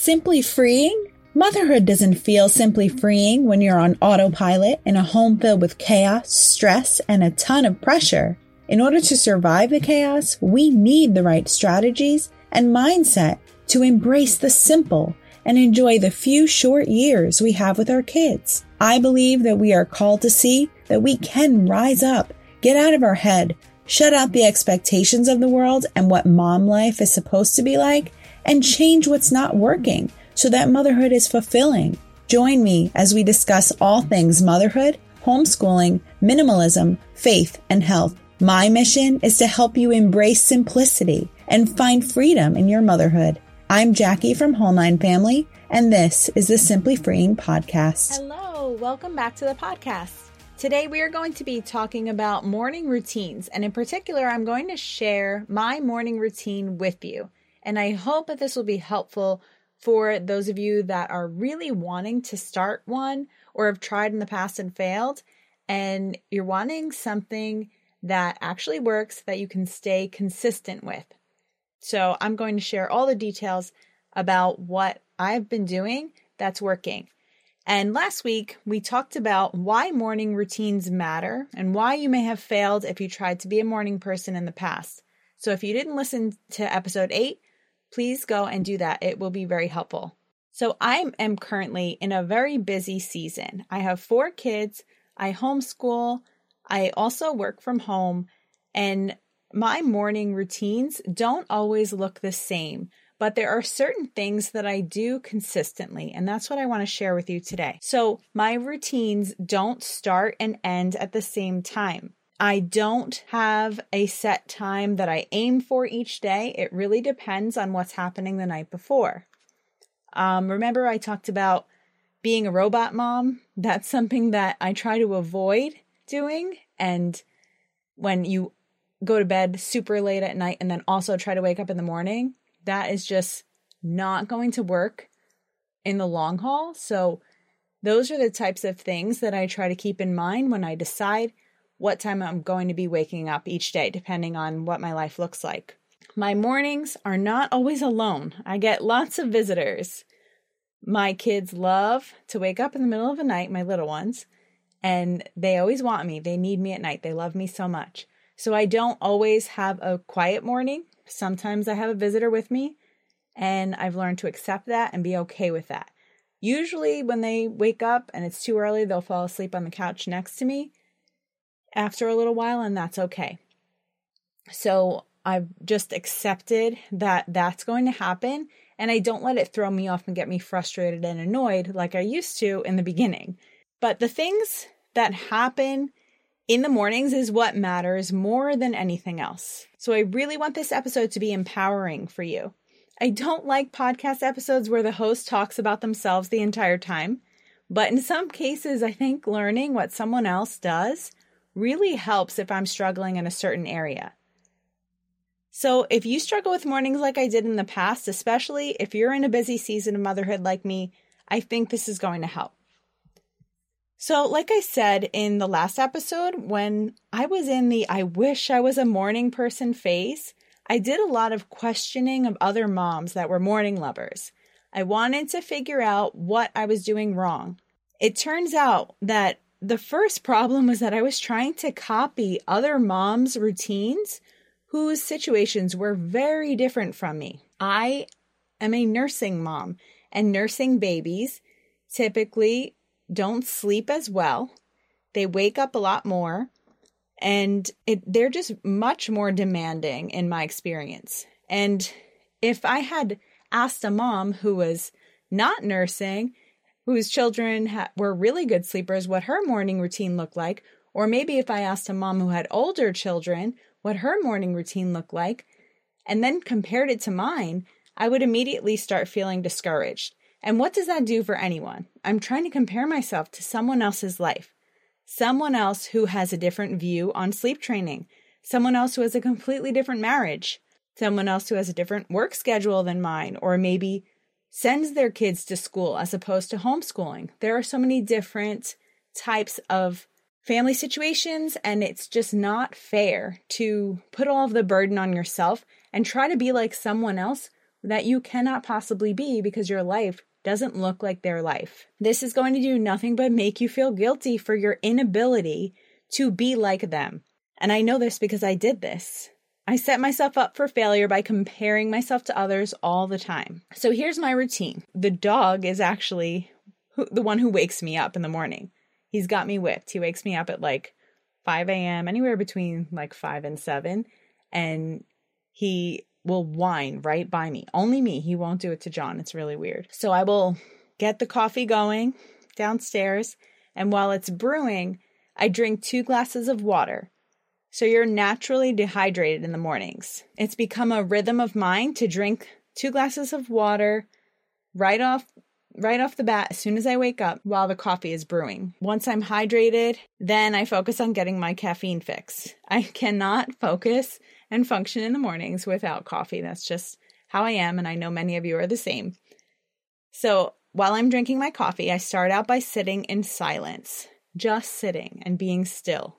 Simply freeing? Motherhood doesn't feel simply freeing when you're on autopilot in a home filled with chaos, stress, and a ton of pressure. In order to survive the chaos, we need the right strategies and mindset to embrace the simple and enjoy the few short years we have with our kids. I believe that we are called to see that we can rise up, get out of our head, shut out the expectations of the world and what mom life is supposed to be like, and change what's not working so that motherhood is fulfilling. Join me as we discuss all things motherhood, homeschooling, minimalism, faith, and health. My mission is to help you embrace simplicity and find freedom in your motherhood. I'm Jackie from Whole Nine Family, and this is the Simply Freeing Podcast. Hello, welcome back to the podcast. Today we are going to be talking about morning routines, and in particular, I'm going to share my morning routine with you. And I hope that this will be helpful for those of you that are really wanting to start one or have tried in the past and failed, and you're wanting something that actually works that you can stay consistent with. So I'm going to share all the details about what I've been doing that's working. And last week, we talked about why morning routines matter and why you may have failed if you tried to be a morning person in the past. So if you didn't listen to episode eight, please go and do that. It will be very helpful. So I am currently in a very busy season. I have four kids, I homeschool, I also work from home, and my morning routines don't always look the same, but there are certain things that I do consistently, and that's what I want to share with you today. So, my routines don't start and end at the same time. I don't have a set time that I aim for each day. It really depends on what's happening the night before. Um, remember, I talked about being a robot mom? That's something that I try to avoid doing. And when you go to bed super late at night and then also try to wake up in the morning, that is just not going to work in the long haul. So, those are the types of things that I try to keep in mind when I decide what time I'm going to be waking up each day, depending on what my life looks like. My mornings are not always alone, I get lots of visitors. My kids love to wake up in the middle of the night, my little ones, and they always want me. They need me at night. They love me so much. So I don't always have a quiet morning. Sometimes I have a visitor with me, and I've learned to accept that and be okay with that. Usually, when they wake up and it's too early, they'll fall asleep on the couch next to me after a little while, and that's okay. So I've just accepted that that's going to happen, and I don't let it throw me off and get me frustrated and annoyed like I used to in the beginning. But the things that happen in the mornings is what matters more than anything else. So I really want this episode to be empowering for you. I don't like podcast episodes where the host talks about themselves the entire time, but in some cases, I think learning what someone else does really helps if I'm struggling in a certain area. So, if you struggle with mornings like I did in the past, especially if you're in a busy season of motherhood like me, I think this is going to help. So, like I said in the last episode, when I was in the I wish I was a morning person phase, I did a lot of questioning of other moms that were morning lovers. I wanted to figure out what I was doing wrong. It turns out that the first problem was that I was trying to copy other moms' routines whose situations were very different from me. I am a nursing mom, and nursing babies typically don't sleep as well. They wake up a lot more and it, they're just much more demanding in my experience. And if I had asked a mom who was not nursing, whose children ha- were really good sleepers, what her morning routine looked like, or maybe if I asked a mom who had older children what her morning routine looked like, and then compared it to mine, I would immediately start feeling discouraged. And what does that do for anyone? I'm trying to compare myself to someone else's life, someone else who has a different view on sleep training, someone else who has a completely different marriage, someone else who has a different work schedule than mine, or maybe sends their kids to school as opposed to homeschooling. There are so many different types of family situations, and it's just not fair to put all of the burden on yourself and try to be like someone else that you cannot possibly be because your life doesn't look like their life. This is going to do nothing but make you feel guilty for your inability to be like them. And I know this because I did this. I set myself up for failure by comparing myself to others all the time. So here's my routine the dog is actually the one who wakes me up in the morning. He's got me whipped. He wakes me up at like 5 a.m., anywhere between like 5 and 7. And he will whine right by me. Only me. He won't do it to John. It's really weird. So I will get the coffee going downstairs. And while it's brewing, I drink two glasses of water. So you're naturally dehydrated in the mornings. It's become a rhythm of mine to drink two glasses of water right off right off the bat as soon as I wake up while the coffee is brewing. Once I'm hydrated, then I focus on getting my caffeine fix. I cannot focus and function in the mornings without coffee. That's just how I am, and I know many of you are the same. So while I'm drinking my coffee, I start out by sitting in silence, just sitting and being still.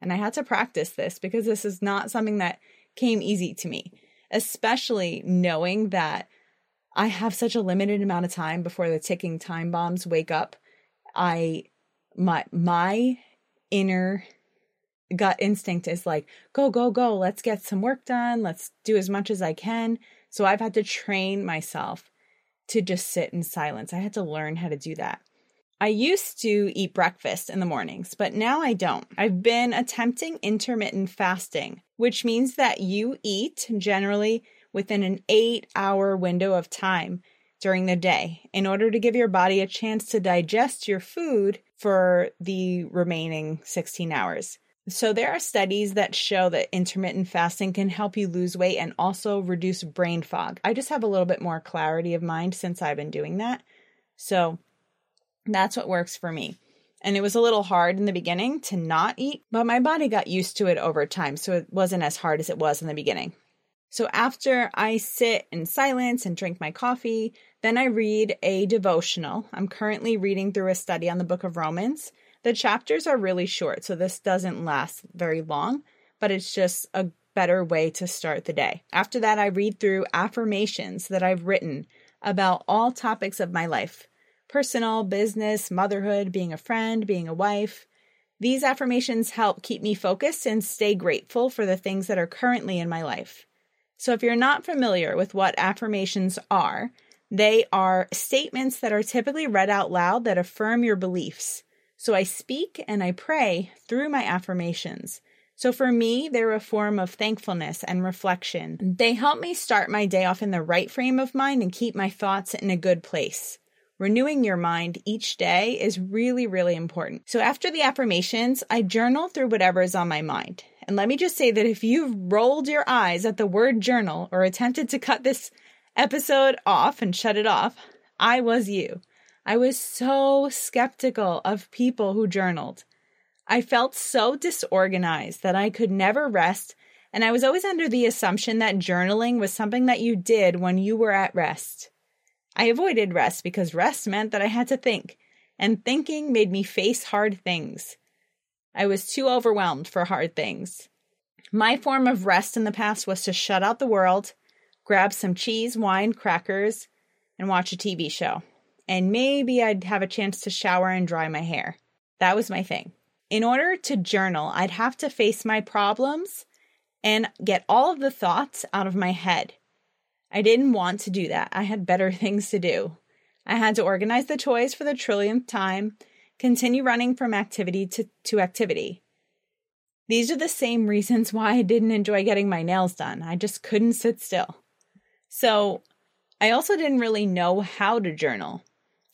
And I had to practice this because this is not something that came easy to me, especially knowing that I have such a limited amount of time before the ticking time bombs wake up. I my my inner gut instinct is like go go go, let's get some work done, let's do as much as I can. So I've had to train myself to just sit in silence. I had to learn how to do that. I used to eat breakfast in the mornings, but now I don't. I've been attempting intermittent fasting, which means that you eat generally within an eight hour window of time during the day in order to give your body a chance to digest your food for the remaining 16 hours. So, there are studies that show that intermittent fasting can help you lose weight and also reduce brain fog. I just have a little bit more clarity of mind since I've been doing that. So, that's what works for me. And it was a little hard in the beginning to not eat, but my body got used to it over time. So, it wasn't as hard as it was in the beginning. So after I sit in silence and drink my coffee, then I read a devotional. I'm currently reading through a study on the book of Romans. The chapters are really short, so this doesn't last very long, but it's just a better way to start the day. After that, I read through affirmations that I've written about all topics of my life personal, business, motherhood, being a friend, being a wife. These affirmations help keep me focused and stay grateful for the things that are currently in my life. So, if you're not familiar with what affirmations are, they are statements that are typically read out loud that affirm your beliefs. So, I speak and I pray through my affirmations. So, for me, they're a form of thankfulness and reflection. They help me start my day off in the right frame of mind and keep my thoughts in a good place. Renewing your mind each day is really, really important. So, after the affirmations, I journal through whatever is on my mind. And let me just say that if you've rolled your eyes at the word journal or attempted to cut this episode off and shut it off, I was you. I was so skeptical of people who journaled. I felt so disorganized that I could never rest, and I was always under the assumption that journaling was something that you did when you were at rest. I avoided rest because rest meant that I had to think, and thinking made me face hard things. I was too overwhelmed for hard things. My form of rest in the past was to shut out the world, grab some cheese, wine, crackers, and watch a TV show. And maybe I'd have a chance to shower and dry my hair. That was my thing. In order to journal, I'd have to face my problems and get all of the thoughts out of my head. I didn't want to do that. I had better things to do. I had to organize the toys for the trillionth time continue running from activity to, to activity. These are the same reasons why I didn't enjoy getting my nails done. I just couldn't sit still. So, I also didn't really know how to journal.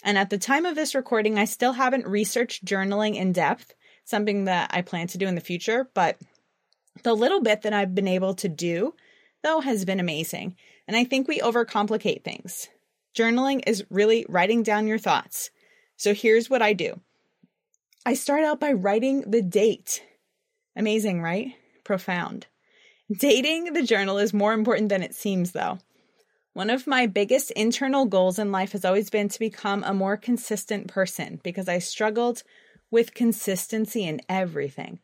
And at the time of this recording, I still haven't researched journaling in depth, something that I plan to do in the future, but the little bit that I've been able to do, though, has been amazing. And I think we overcomplicate things. Journaling is really writing down your thoughts. So here's what I do I start out by writing the date. Amazing, right? Profound. Dating the journal is more important than it seems, though. One of my biggest internal goals in life has always been to become a more consistent person because I struggled with consistency in everything.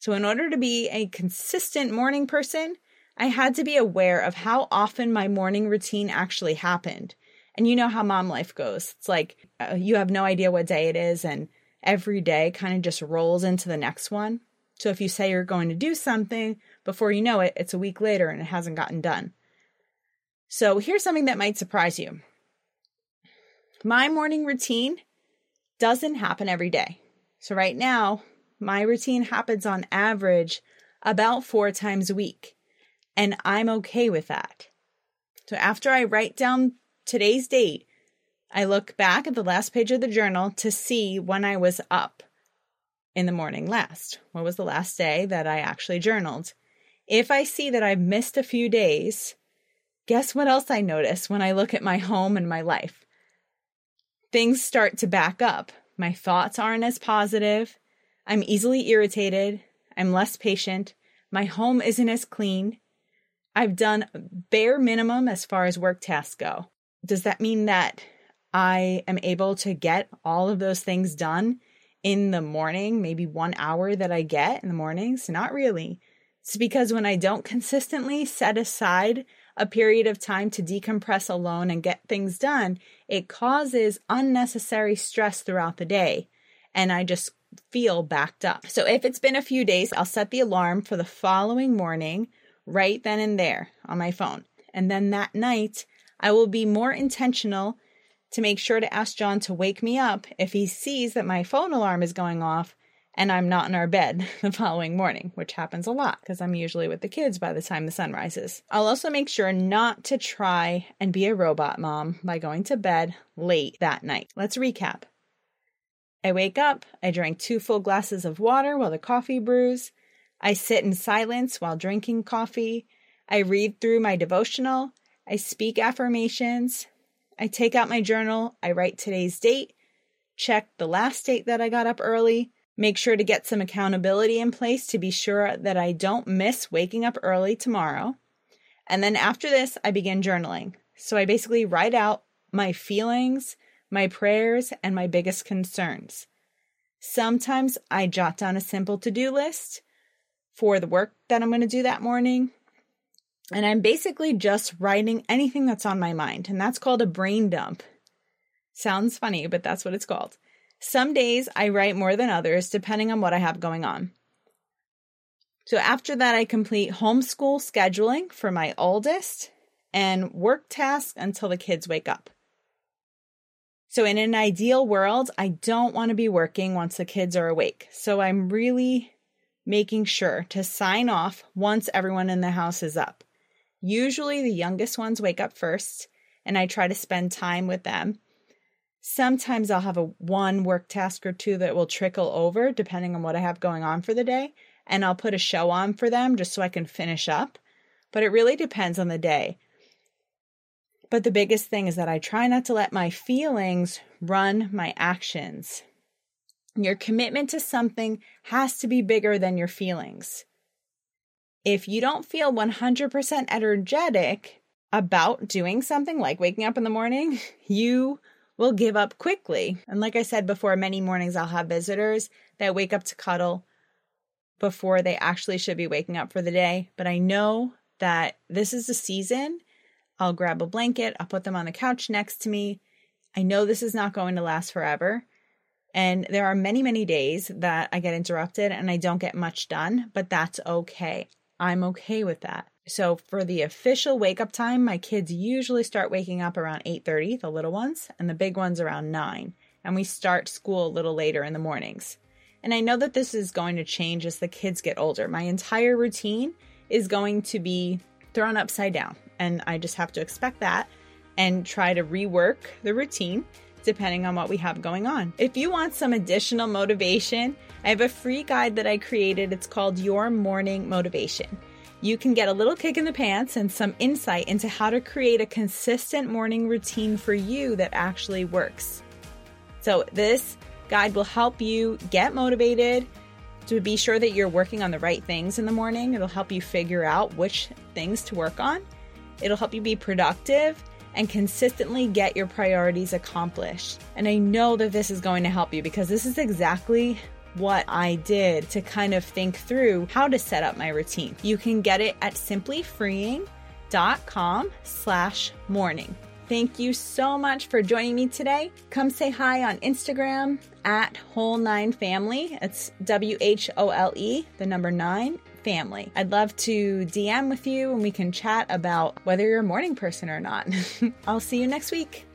So, in order to be a consistent morning person, I had to be aware of how often my morning routine actually happened. And you know how mom life goes. It's like uh, you have no idea what day it is, and every day kind of just rolls into the next one. So if you say you're going to do something, before you know it, it's a week later and it hasn't gotten done. So here's something that might surprise you. My morning routine doesn't happen every day. So right now, my routine happens on average about four times a week, and I'm okay with that. So after I write down today's date, I look back at the last page of the journal to see when I was up in the morning last. What was the last day that I actually journaled? If I see that I've missed a few days, guess what else I notice when I look at my home and my life? Things start to back up. My thoughts aren't as positive. I'm easily irritated. I'm less patient. My home isn't as clean. I've done bare minimum as far as work tasks go. Does that mean that I am able to get all of those things done in the morning, maybe one hour that I get in the mornings? Not really. It's because when I don't consistently set aside a period of time to decompress alone and get things done, it causes unnecessary stress throughout the day. And I just feel backed up. So if it's been a few days, I'll set the alarm for the following morning right then and there on my phone. And then that night, I will be more intentional to make sure to ask John to wake me up if he sees that my phone alarm is going off and I'm not in our bed the following morning, which happens a lot because I'm usually with the kids by the time the sun rises. I'll also make sure not to try and be a robot mom by going to bed late that night. Let's recap. I wake up, I drink two full glasses of water while the coffee brews. I sit in silence while drinking coffee. I read through my devotional. I speak affirmations. I take out my journal. I write today's date, check the last date that I got up early, make sure to get some accountability in place to be sure that I don't miss waking up early tomorrow. And then after this, I begin journaling. So I basically write out my feelings, my prayers, and my biggest concerns. Sometimes I jot down a simple to do list for the work that I'm going to do that morning. And I'm basically just writing anything that's on my mind. And that's called a brain dump. Sounds funny, but that's what it's called. Some days I write more than others, depending on what I have going on. So after that, I complete homeschool scheduling for my oldest and work tasks until the kids wake up. So, in an ideal world, I don't want to be working once the kids are awake. So, I'm really making sure to sign off once everyone in the house is up. Usually, the youngest ones wake up first, and I try to spend time with them. Sometimes I'll have a one work task or two that will trickle over depending on what I have going on for the day, and I'll put a show on for them just so I can finish up. But it really depends on the day. But the biggest thing is that I try not to let my feelings run my actions. Your commitment to something has to be bigger than your feelings. If you don't feel 100% energetic about doing something like waking up in the morning, you will give up quickly. And like I said before, many mornings I'll have visitors that wake up to cuddle before they actually should be waking up for the day. But I know that this is the season I'll grab a blanket, I'll put them on the couch next to me. I know this is not going to last forever. And there are many, many days that I get interrupted and I don't get much done, but that's okay. I'm okay with that. So for the official wake up time, my kids usually start waking up around 8:30, the little ones, and the big ones around 9. And we start school a little later in the mornings. And I know that this is going to change as the kids get older. My entire routine is going to be thrown upside down and I just have to expect that and try to rework the routine depending on what we have going on. If you want some additional motivation, I have a free guide that I created. It's called Your Morning Motivation. You can get a little kick in the pants and some insight into how to create a consistent morning routine for you that actually works. So, this guide will help you get motivated to be sure that you're working on the right things in the morning. It'll help you figure out which things to work on It'll help you be productive and consistently get your priorities accomplished. And I know that this is going to help you because this is exactly what I did to kind of think through how to set up my routine. You can get it at simplyfreeing.com slash morning. Thank you so much for joining me today. Come say hi on Instagram at Whole Nine Family. It's W H O L E, the number nine family. I'd love to DM with you and we can chat about whether you're a morning person or not. I'll see you next week.